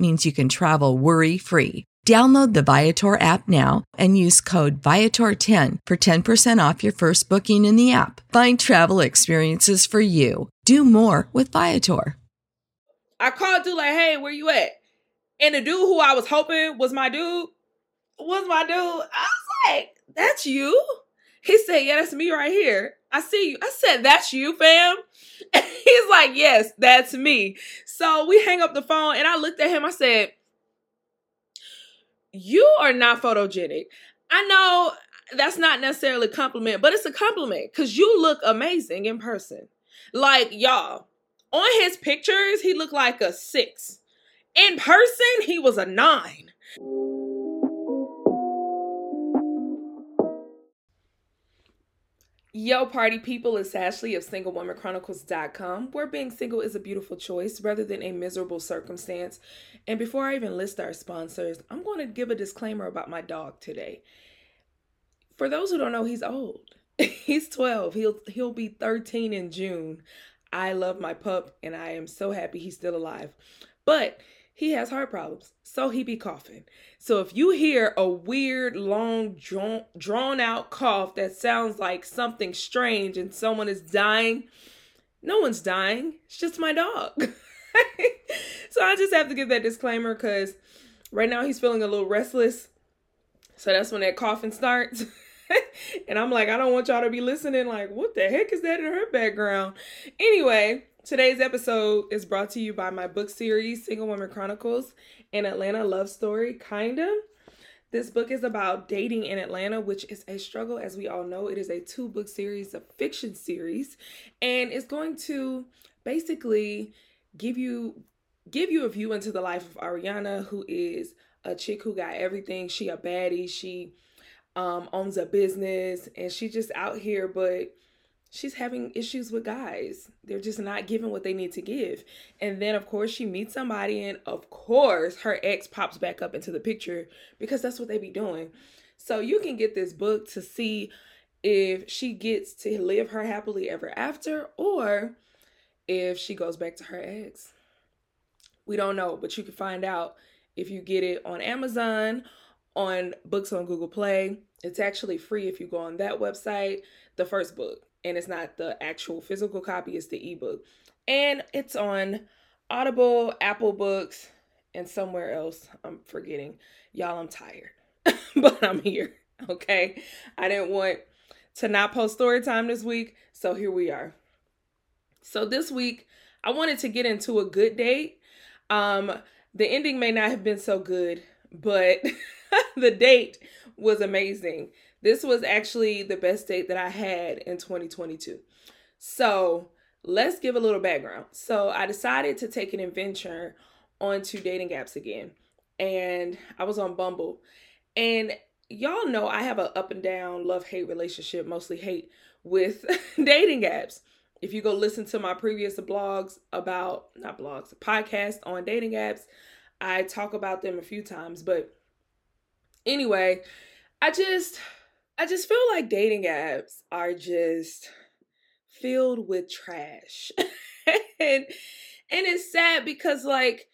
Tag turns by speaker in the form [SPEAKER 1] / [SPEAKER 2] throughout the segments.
[SPEAKER 1] means you can travel worry free. Download the Viator app now and use code Viator10 for 10% off your first booking in the app. Find travel experiences for you. Do more with Viator.
[SPEAKER 2] I called dude like, hey, where you at? And the dude who I was hoping was my dude was my dude. I was like, that's you? He said, yeah, that's me right here. I see you. I said, that's you, fam. And he's like, yes, that's me. So we hang up the phone and I looked at him. I said, you are not photogenic. I know that's not necessarily a compliment, but it's a compliment because you look amazing in person. Like, y'all, on his pictures, he looked like a six. In person, he was a nine. Yo, party people, it's Ashley of SingleWomanChronicles.com, where being single is a beautiful choice rather than a miserable circumstance. And before I even list our sponsors, I'm going to give a disclaimer about my dog today. For those who don't know, he's old. he's 12. He'll he'll be 13 in June. I love my pup and I am so happy he's still alive. But he has heart problems, so he be coughing. So if you hear a weird, long, drawn, drawn out cough that sounds like something strange and someone is dying, no one's dying. It's just my dog. so I just have to give that disclaimer because right now he's feeling a little restless. So that's when that coughing starts. and I'm like, I don't want y'all to be listening, like, what the heck is that in her background? Anyway, Today's episode is brought to you by my book series, Single Woman Chronicles, an Atlanta love story, kinda. This book is about dating in Atlanta, which is a struggle, as we all know. It is a two book series, a fiction series, and it's going to basically give you give you a view into the life of Ariana, who is a chick who got everything. She a baddie. She um, owns a business, and she's just out here, but she's having issues with guys. They're just not giving what they need to give. And then, of course, she meets somebody, and of course, her ex pops back up into the picture because that's what they be doing. So, you can get this book to see if she gets to live her happily ever after or if she goes back to her ex. We don't know, but you can find out if you get it on Amazon, on Books on Google Play. It's actually free if you go on that website. The first book and it's not the actual physical copy, it's the ebook. And it's on Audible, Apple Books, and somewhere else. I'm forgetting. Y'all, I'm tired, but I'm here. Okay. I didn't want to not post story time this week, so here we are. So this week, I wanted to get into a good date. Um, the ending may not have been so good, but the date was amazing. This was actually the best date that I had in 2022. So let's give a little background. So I decided to take an adventure onto dating apps again. And I was on Bumble. And y'all know I have an up and down love hate relationship, mostly hate with dating apps. If you go listen to my previous blogs about, not blogs, podcast on dating apps, I talk about them a few times. But anyway, I just I just feel like dating apps are just filled with trash. and and it's sad because like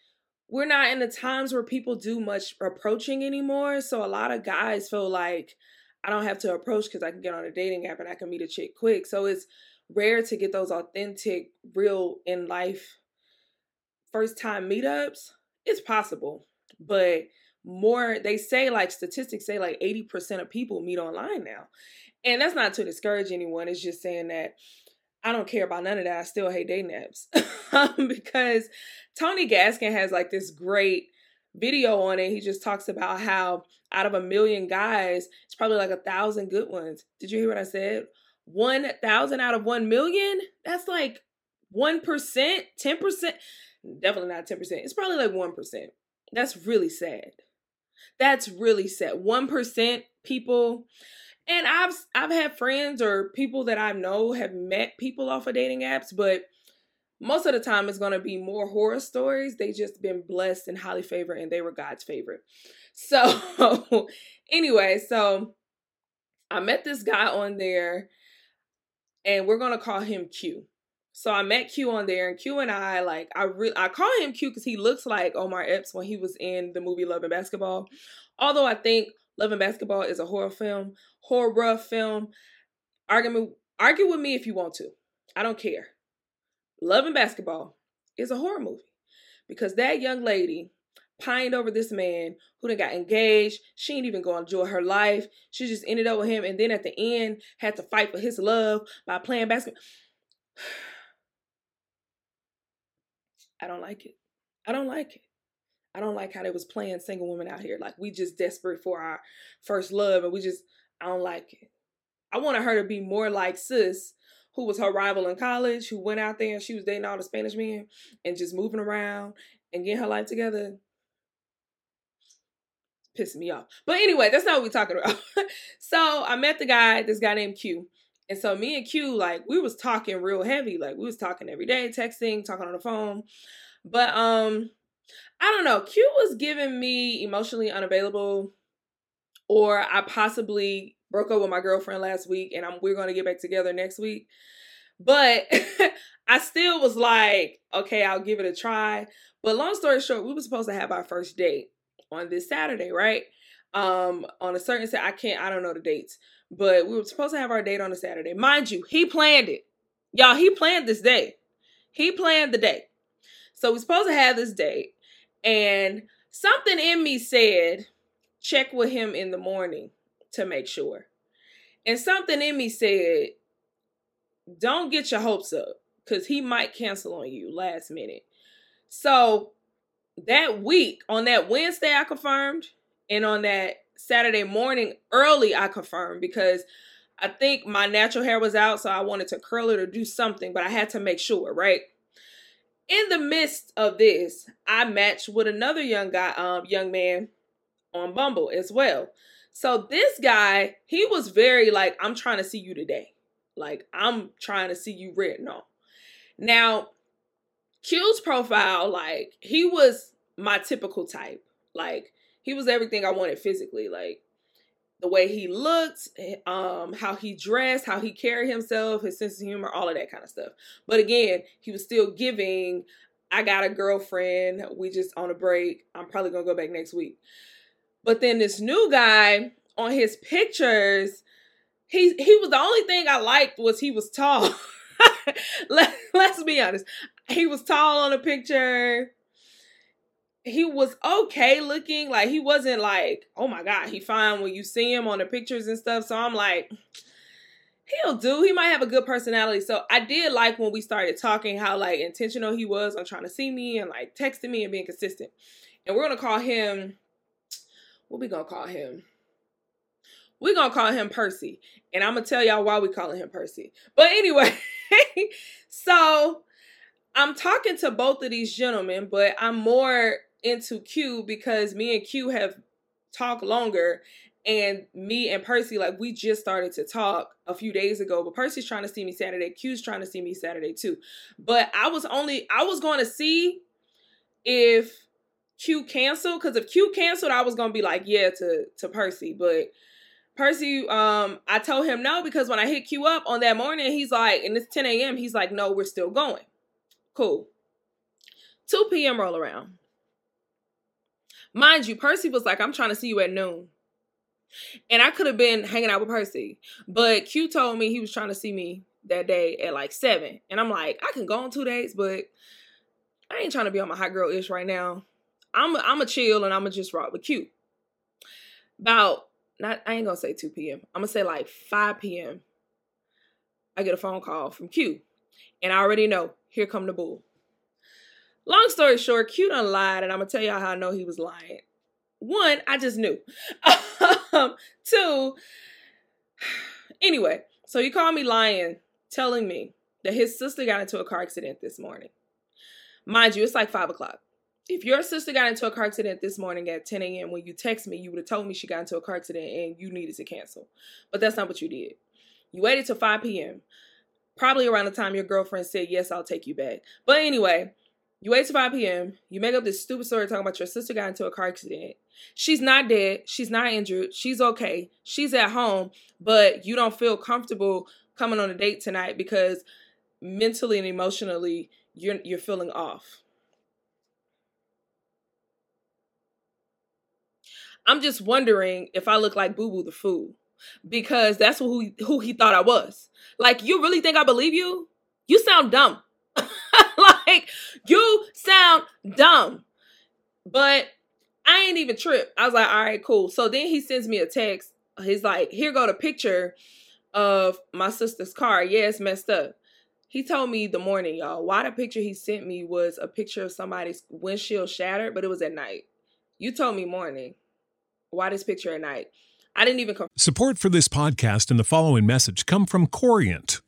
[SPEAKER 2] we're not in the times where people do much approaching anymore. So a lot of guys feel like I don't have to approach because I can get on a dating app and I can meet a chick quick. So it's rare to get those authentic, real in life first time meetups. It's possible, but more they say like statistics say like 80% of people meet online now and that's not to discourage anyone it's just saying that i don't care about none of that i still hate dating apps because tony gaskin has like this great video on it, he just talks about how out of a million guys, it's probably like a thousand good ones. Did you hear what I said? 1,000 out of 1 million? That's like 1%, 10%. Definitely not 10%. It's probably like 1%. That's really sad. That's really sad. 1% people and I've I've had friends or people that I know have met people off of dating apps, but most of the time it's going to be more horror stories. They just been blessed and highly favored and they were God's favorite. So anyway, so I met this guy on there and we're going to call him Q. So I met Q on there, and Q and I like I re- I call him Q because he looks like Omar Epps when he was in the movie Love and Basketball. Although I think Love and Basketball is a horror film, horror film. Argue argue with me if you want to. I don't care. Love and Basketball is a horror movie because that young lady pined over this man who then got engaged. She ain't even gonna enjoy her life. She just ended up with him, and then at the end had to fight for his love by playing basketball. I don't like it. I don't like it. I don't like how they was playing single women out here. Like we just desperate for our first love and we just I don't like it. I wanted her to be more like sis, who was her rival in college, who went out there and she was dating all the Spanish men and just moving around and getting her life together. Pissing me off. But anyway, that's not what we're talking about. so I met the guy, this guy named Q. And so me and Q, like, we was talking real heavy. Like we was talking every day, texting, talking on the phone. But um, I don't know. Q was giving me emotionally unavailable, or I possibly broke up with my girlfriend last week, and I'm we're gonna get back together next week. But I still was like, okay, I'll give it a try. But long story short, we were supposed to have our first date on this Saturday, right? Um, on a certain set, I can't, I don't know the dates, but we were supposed to have our date on a Saturday. Mind you, he planned it. Y'all, he planned this day. He planned the day. So we're supposed to have this date. And something in me said, check with him in the morning to make sure. And something in me said, don't get your hopes up because he might cancel on you last minute. So that week, on that Wednesday, I confirmed. And on that Saturday morning, early, I confirmed because I think my natural hair was out. So I wanted to curl it or do something, but I had to make sure, right? in the midst of this, I matched with another young guy, um, young man on Bumble as well. So this guy, he was very like, I'm trying to see you today. Like, I'm trying to see you written on. Now, Q's profile, like, he was my typical type. Like, he was everything I wanted physically. Like, the way he looked, um, how he dressed, how he carried himself, his sense of humor, all of that kind of stuff. But again, he was still giving. I got a girlfriend. We just on a break. I'm probably gonna go back next week. But then this new guy on his pictures, he he was the only thing I liked was he was tall. Let, let's be honest. He was tall on a picture he was okay looking. Like he wasn't like, oh my god, he fine when you see him on the pictures and stuff. So I'm like, he'll do. He might have a good personality. So I did like when we started talking how like intentional he was on trying to see me and like texting me and being consistent. And we're gonna call him. What we gonna call him? We're gonna call him Percy. And I'm gonna tell y'all why we calling him Percy. But anyway, so I'm talking to both of these gentlemen, but I'm more into Q because me and Q have talked longer and me and Percy, like we just started to talk a few days ago, but Percy's trying to see me Saturday. Q's trying to see me Saturday too. But I was only I was going to see if Q canceled because if Q canceled, I was gonna be like yeah to to Percy, but Percy, um, I told him no because when I hit Q up on that morning, he's like, and it's 10 a.m. He's like, no, we're still going. Cool. 2 p.m. roll around. Mind you, Percy was like, I'm trying to see you at noon. And I could have been hanging out with Percy. But Q told me he was trying to see me that day at like seven. And I'm like, I can go on two dates, but I ain't trying to be on my hot girl ish right now. I'm a, I'm a chill and I'm a just rock with Q. About not I ain't gonna say 2 p.m. I'm gonna say like 5 p.m. I get a phone call from Q. And I already know, here come the bull. Long story short, Q done lied, and I'm gonna tell y'all how I know he was lying. One, I just knew. um, two, anyway, so he called me lying, telling me that his sister got into a car accident this morning. Mind you, it's like five o'clock. If your sister got into a car accident this morning at 10 a.m., when you text me, you would have told me she got into a car accident and you needed to cancel. But that's not what you did. You waited till 5 p.m., probably around the time your girlfriend said, Yes, I'll take you back. But anyway, you wait till 5 p.m., you make up this stupid story talking about your sister got into a car accident. She's not dead, she's not injured, she's okay, she's at home, but you don't feel comfortable coming on a date tonight because mentally and emotionally you're you're feeling off. I'm just wondering if I look like Boo Boo the Fool because that's who who he thought I was. Like, you really think I believe you? You sound dumb. Like, you sound dumb. But I ain't even trip. I was like, all right, cool. So then he sends me a text. He's like, here go the picture of my sister's car. Yeah, it's messed up. He told me the morning, y'all. Why the picture he sent me was a picture of somebody's windshield shattered, but it was at night. You told me morning. Why this picture at night? I didn't even come.
[SPEAKER 3] Support for this podcast and the following message come from Corient.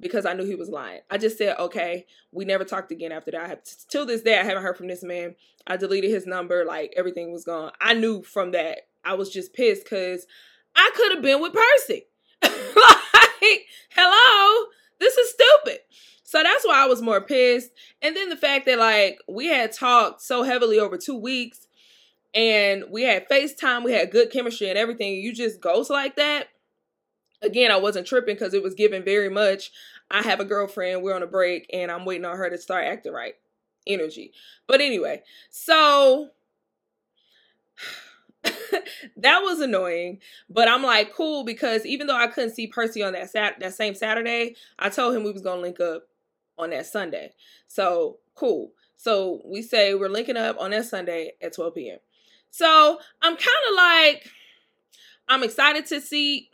[SPEAKER 2] because I knew he was lying. I just said, okay, we never talked again after that. I have till this day I haven't heard from this man. I deleted his number, like everything was gone. I knew from that. I was just pissed because I could have been with Percy. like, hello, this is stupid. So that's why I was more pissed. And then the fact that like we had talked so heavily over two weeks and we had FaceTime, we had good chemistry and everything. You just ghost like that. Again, I wasn't tripping because it was given very much. I have a girlfriend, we're on a break, and I'm waiting on her to start acting right. Energy. But anyway, so that was annoying. But I'm like, cool, because even though I couldn't see Percy on that sat that same Saturday, I told him we was gonna link up on that Sunday. So cool. So we say we're linking up on that Sunday at 12 p.m. So I'm kind of like, I'm excited to see.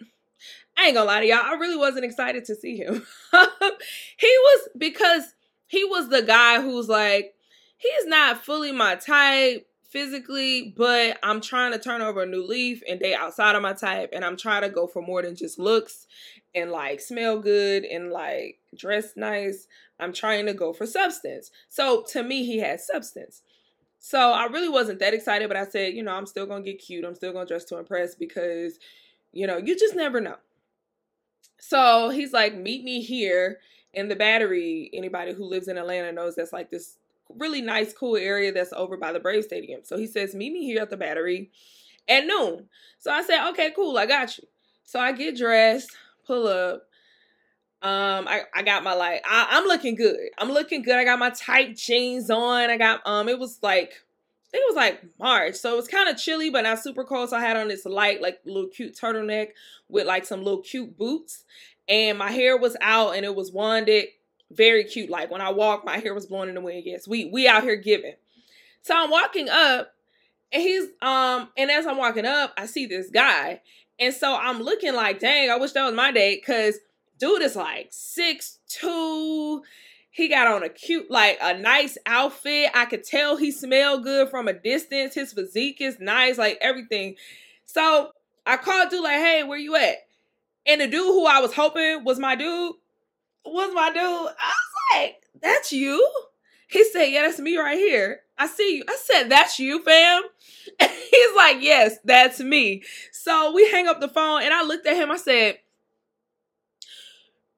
[SPEAKER 2] I ain't gonna lie to y'all, I really wasn't excited to see him. he was because he was the guy who's like, he's not fully my type physically, but I'm trying to turn over a new leaf and date outside of my type, and I'm trying to go for more than just looks and like smell good and like dress nice. I'm trying to go for substance. So to me, he had substance. So I really wasn't that excited, but I said, you know, I'm still gonna get cute. I'm still gonna dress to impress because, you know, you just never know. So he's like, meet me here in the battery. Anybody who lives in Atlanta knows that's like this really nice, cool area that's over by the Brave Stadium. So he says, Meet me here at the battery at noon. So I said, Okay, cool, I got you. So I get dressed, pull up. Um, I, I got my like I, I'm looking good. I'm looking good. I got my tight jeans on. I got um it was like Think it was like March. So it was kind of chilly, but not super cold. So I had on this light, like little cute turtleneck with like some little cute boots. And my hair was out and it was wanded very cute. Like when I walk, my hair was blowing in the wind. Yes, we we out here giving. So I'm walking up, And he's um, and as I'm walking up, I see this guy. And so I'm looking like, dang, I wish that was my date. Cause dude is like six two. He got on a cute, like a nice outfit. I could tell he smelled good from a distance. His physique is nice, like everything. So I called dude like, hey, where you at? And the dude who I was hoping was my dude was my dude. I was like, that's you? He said, yeah, that's me right here. I see you. I said, that's you, fam. And he's like, yes, that's me. So we hang up the phone and I looked at him. I said,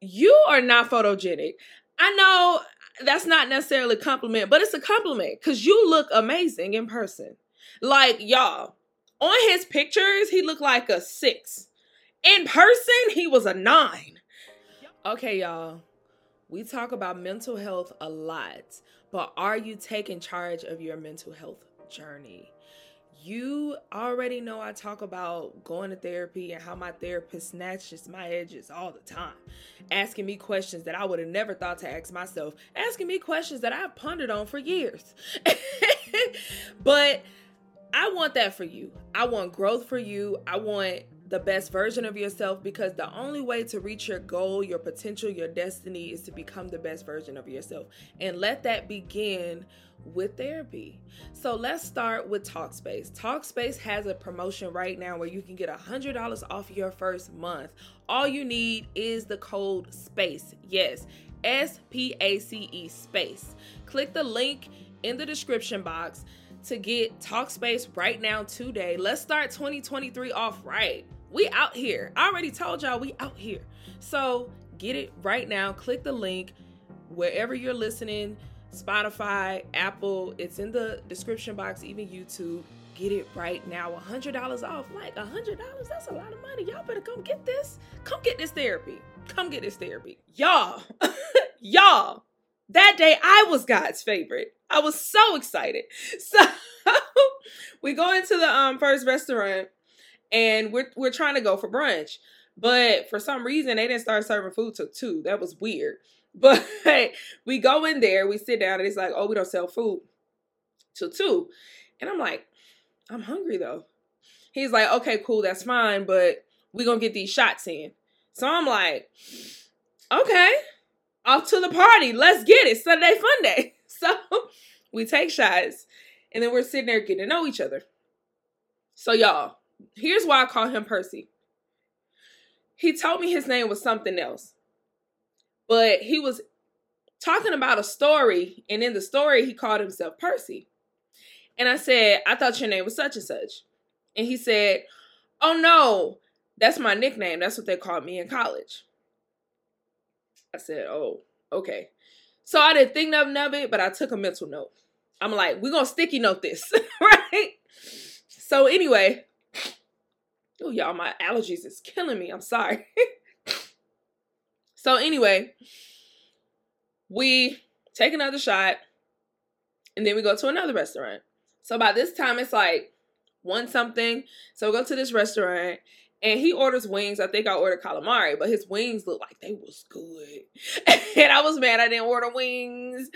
[SPEAKER 2] you are not photogenic. I know that's not necessarily a compliment, but it's a compliment because you look amazing in person. Like, y'all, on his pictures, he looked like a six. In person, he was a nine. Okay, y'all, we talk about mental health a lot, but are you taking charge of your mental health journey? You already know I talk about going to therapy and how my therapist snatches my edges all the time, asking me questions that I would have never thought to ask myself, asking me questions that I've pondered on for years. but I want that for you. I want growth for you. I want the best version of yourself because the only way to reach your goal, your potential, your destiny is to become the best version of yourself. And let that begin with therapy. So let's start with Talkspace. Talkspace has a promotion right now where you can get $100 off your first month. All you need is the code SPACE. Yes, S P A C E SPACE. Click the link in the description box to get Talkspace right now today. Let's start 2023 off right. We out here. I already told y'all we out here. So get it right now. Click the link wherever you're listening Spotify, Apple. It's in the description box, even YouTube. Get it right now. $100 off. Like $100, that's a lot of money. Y'all better come get this. Come get this therapy. Come get this therapy. Y'all, y'all, that day I was God's favorite. I was so excited. So we go into the um first restaurant and we're we're trying to go for brunch. But for some reason they didn't start serving food till two. That was weird. But we go in there, we sit down, and it's like, oh, we don't sell food till two. And I'm like, I'm hungry though. He's like, okay, cool, that's fine, but we're gonna get these shots in. So I'm like, okay, off to the party. Let's get it. Sunday fun day. So we take shots and then we're sitting there getting to know each other. So, y'all, here's why I call him Percy. He told me his name was something else but he was talking about a story, and in the story, he called himself Percy. And I said, I thought your name was such and such. And he said, Oh no, that's my nickname. That's what they called me in college. I said, Oh, okay. So I didn't think nothing of it, but I took a mental note. I'm like, we're gonna sticky note this, right? So anyway, oh y'all, my allergies is killing me. I'm sorry. So anyway, we take another shot and then we go to another restaurant. So by this time it's like one something. So we go to this restaurant and he orders wings. I think I ordered calamari, but his wings look like they was good. and I was mad I didn't order wings.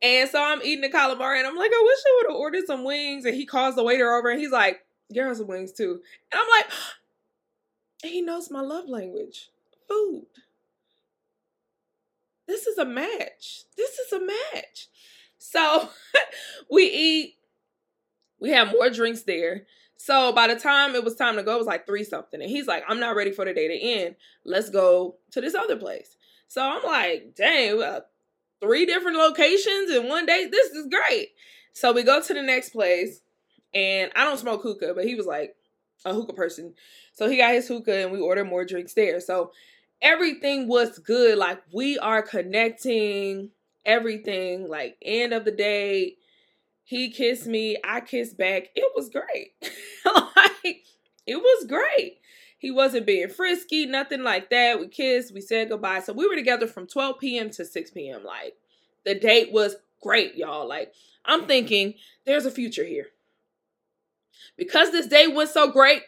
[SPEAKER 2] And so I'm eating the calamari and I'm like, I wish I would have ordered some wings. And he calls the waiter over and he's like, Her some wings too. And I'm like, he knows my love language. Food this is a match. This is a match. So we eat, we have more drinks there. So by the time it was time to go, it was like three something. And he's like, I'm not ready for the day to end. Let's go to this other place. So I'm like, dang, three different locations in one day. This is great. So we go to the next place. And I don't smoke hookah, but he was like a hookah person. So he got his hookah and we ordered more drinks there. So everything was good. Like we are connecting everything. Like end of the day, he kissed me, I kissed back. It was great. like it was great. He wasn't being frisky, nothing like that. We kissed, we said goodbye. So we were together from 12 p.m. to 6 p.m. Like the date was great, y'all. Like I'm thinking there's a future here. Because this day went so great,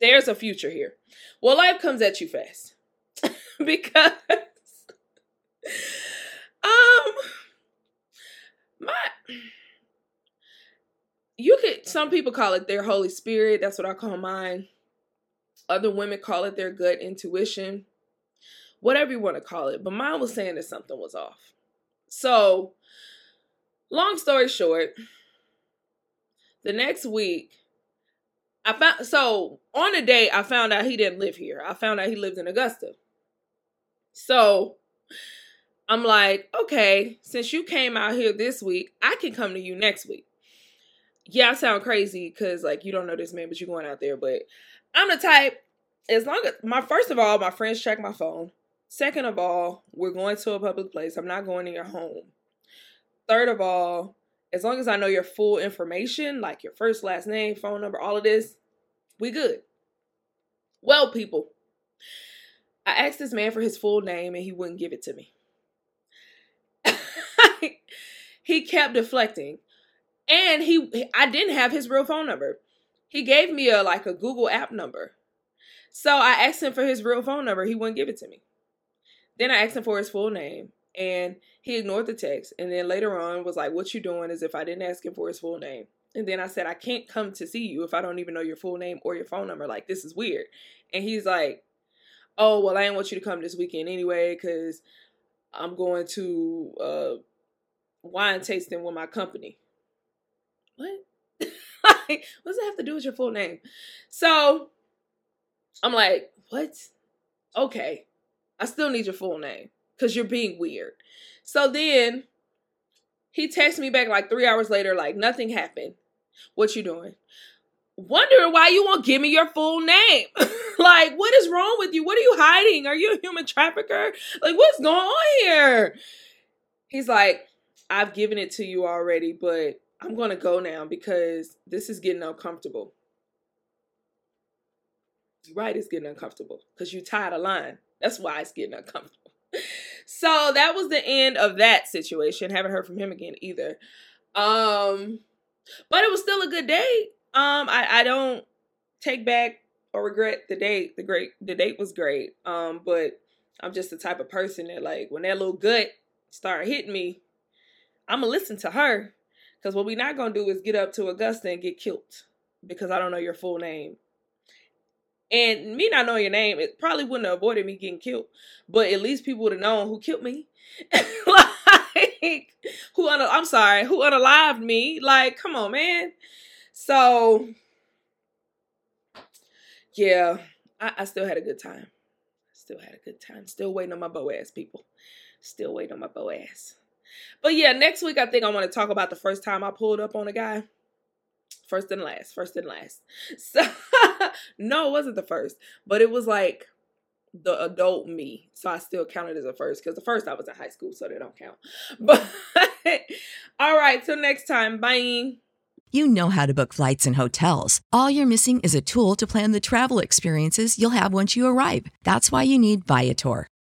[SPEAKER 2] there's a future here. Well, life comes at you fast. because um my you could some people call it their Holy Spirit. That's what I call mine. Other women call it their gut intuition. Whatever you want to call it. But mine was saying that something was off. So, long story short, the next week, I found so on the day I found out he didn't live here. I found out he lived in Augusta. So I'm like, okay, since you came out here this week, I can come to you next week. Yeah, I sound crazy because like you don't know this man, but you're going out there. But I'm the type, as long as my first of all, my friends check my phone. Second of all, we're going to a public place. I'm not going to your home. Third of all, as long as I know your full information, like your first, last name, phone number, all of this, we good. Well, people, I asked this man for his full name and he wouldn't give it to me. he kept deflecting. And he I didn't have his real phone number. He gave me a like a Google app number. So I asked him for his real phone number. He wouldn't give it to me. Then I asked him for his full name and he ignored the text. And then later on was like, What you doing? as if I didn't ask him for his full name. And then I said, I can't come to see you if I don't even know your full name or your phone number. Like, this is weird. And he's like, Oh, well, I didn't want you to come this weekend anyway, because I'm going to uh wine tasting with my company. What? like, what does it have to do with your full name? So I'm like, what? Okay. I still need your full name because you're being weird. So then he texts me back like three hours later, like nothing happened. What you doing? Wondering why you won't give me your full name. like, what is wrong with you? What are you hiding? Are you a human trafficker? Like, what's going on here? He's like, I've given it to you already, but I'm gonna go now because this is getting uncomfortable. Right, it's getting uncomfortable because you tied a line. That's why it's getting uncomfortable. So that was the end of that situation. Haven't heard from him again either. Um, but it was still a good date. Um, I, I don't take back or regret the date. The great the date was great. Um, but I'm just the type of person that like when that little gut start hitting me, I'm gonna listen to her. Cause what we not gonna do is get up to Augusta and get killed because I don't know your full name. And me not knowing your name, it probably wouldn't have avoided me getting killed. But at least people would have known who killed me. like who un- I'm sorry, who unalived me. Like, come on, man. So yeah, I, I still had a good time. Still had a good time. Still waiting on my Boaz people. Still waiting on my Boaz. But yeah, next week I think I want to talk about the first time I pulled up on a guy. First and last, first and last. So no, it wasn't the first, but it was like the adult me. So I still counted as a first because the first I was in high school, so they don't count. But all right, till next time. Bye.
[SPEAKER 1] You know how to book flights and hotels. All you're missing is a tool to plan the travel experiences you'll have once you arrive. That's why you need Viator.